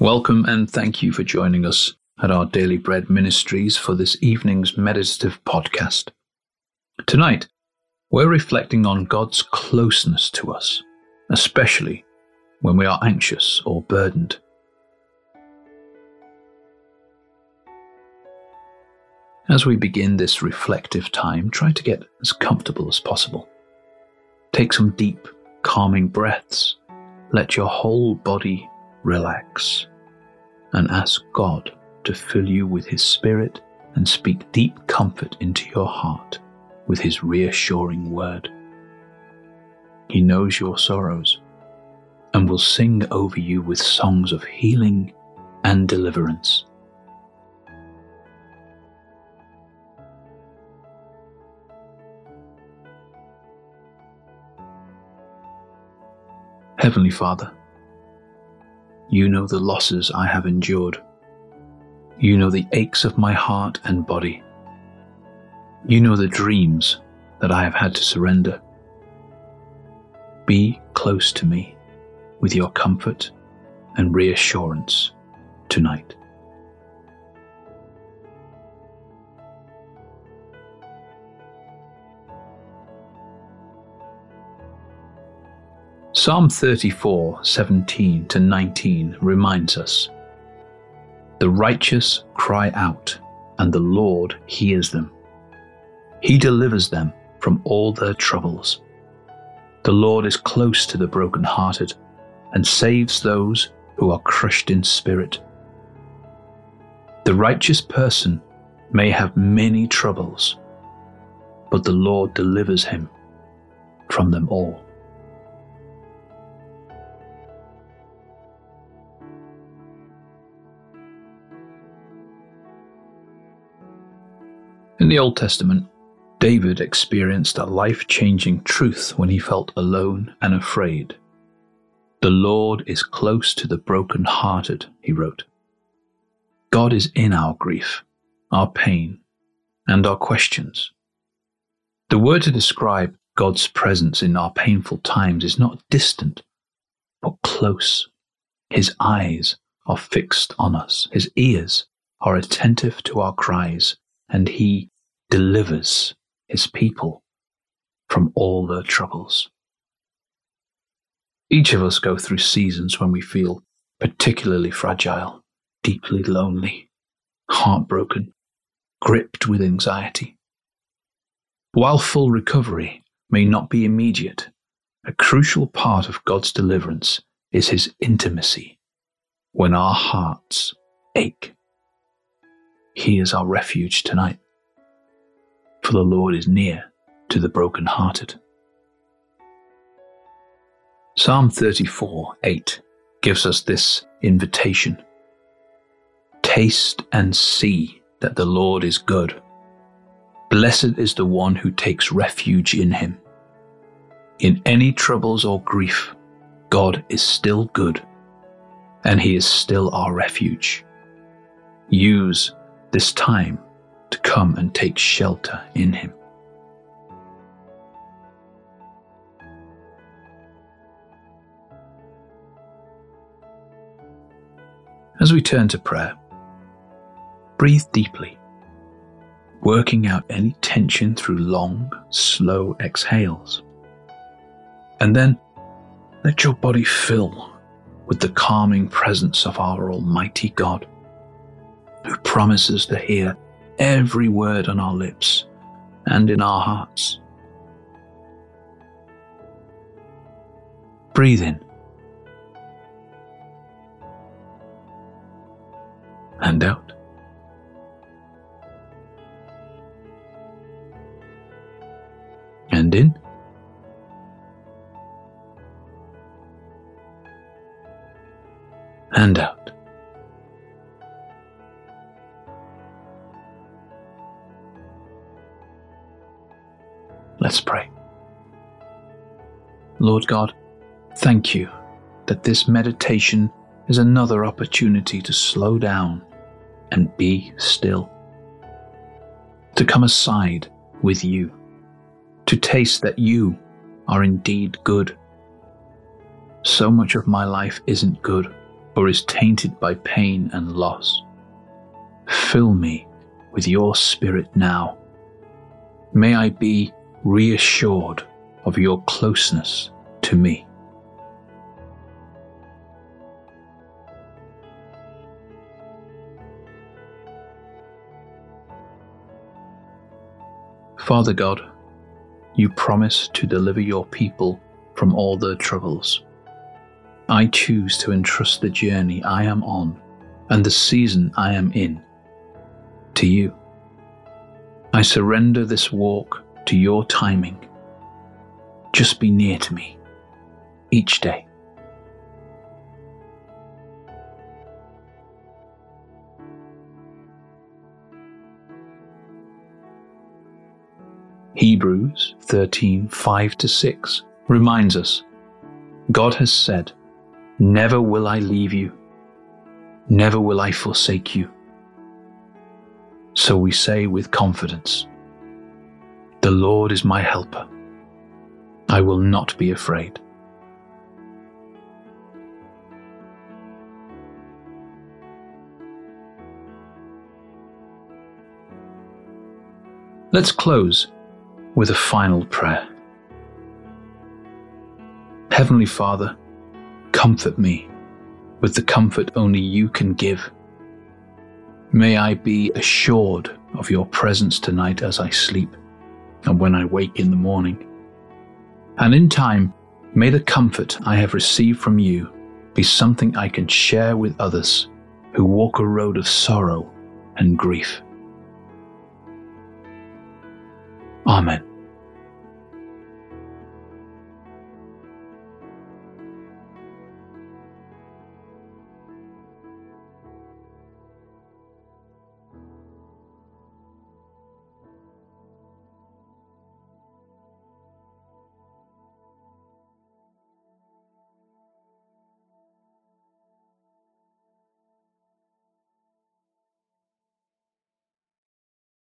Welcome and thank you for joining us at our Daily Bread Ministries for this evening's meditative podcast. Tonight, we're reflecting on God's closeness to us, especially when we are anxious or burdened. As we begin this reflective time, try to get as comfortable as possible. Take some deep, calming breaths. Let your whole body relax and ask God to fill you with His Spirit and speak deep comfort into your heart with His reassuring word. He knows your sorrows and will sing over you with songs of healing and deliverance. Heavenly Father, you know the losses I have endured. You know the aches of my heart and body. You know the dreams that I have had to surrender. Be close to me with your comfort and reassurance tonight. Psalm 34, 17 to 19 reminds us The righteous cry out, and the Lord hears them. He delivers them from all their troubles. The Lord is close to the broken-hearted and saves those who are crushed in spirit. The righteous person may have many troubles, but the Lord delivers him from them all. In the Old Testament, David experienced a life changing truth when he felt alone and afraid. The Lord is close to the broken-hearted, he wrote. God is in our grief, our pain, and our questions. The word to describe God's presence in our painful times is not distant, but close. His eyes are fixed on us, his ears are attentive to our cries, and he delivers his people from all their troubles. Each of us go through seasons when we feel particularly fragile, deeply lonely, heartbroken, gripped with anxiety. While full recovery may not be immediate, a crucial part of God's deliverance is his intimacy when our hearts ache. He is our refuge tonight for the Lord is near to the broken-hearted. Psalm 34 8 gives us this invitation Taste and see that the Lord is good. Blessed is the one who takes refuge in him. In any troubles or grief, God is still good, and he is still our refuge. Use this time come and take shelter in him. As we turn to prayer, breathe deeply, working out any tension through long, slow exhales. And then let your body fill with the calming presence of our Almighty God, who promises to hear every word on our lips and in our hearts. Breathe in. And out. And in. And out. Let's pray. Lord God, thank you that this meditation is another opportunity to slow down and be still, to come aside with you, to taste that you are indeed good. So much of my life isn't good, or is tainted by pain and loss. Fill me with your Spirit now. May I be reassured of your closeness to me. Father God, you promise to deliver your people from all their troubles. I choose to entrust the journey I am on and the season I am in to you. I surrender this walk to your timing. Just be near to me each day. Hebrews 13 5 to 6 reminds us God has said, Never will I leave you, never will I forsake you. So we say with confidence, The Lord is my helper. I will not be afraid. Let's close with a final prayer. Heavenly Father, comfort me with the comfort only you can give. May I be assured of your presence tonight as I sleep and when I wake in the morning. And in time, may the comfort I have received from you be something I can share with others who walk a road of sorrow and grief. Amen.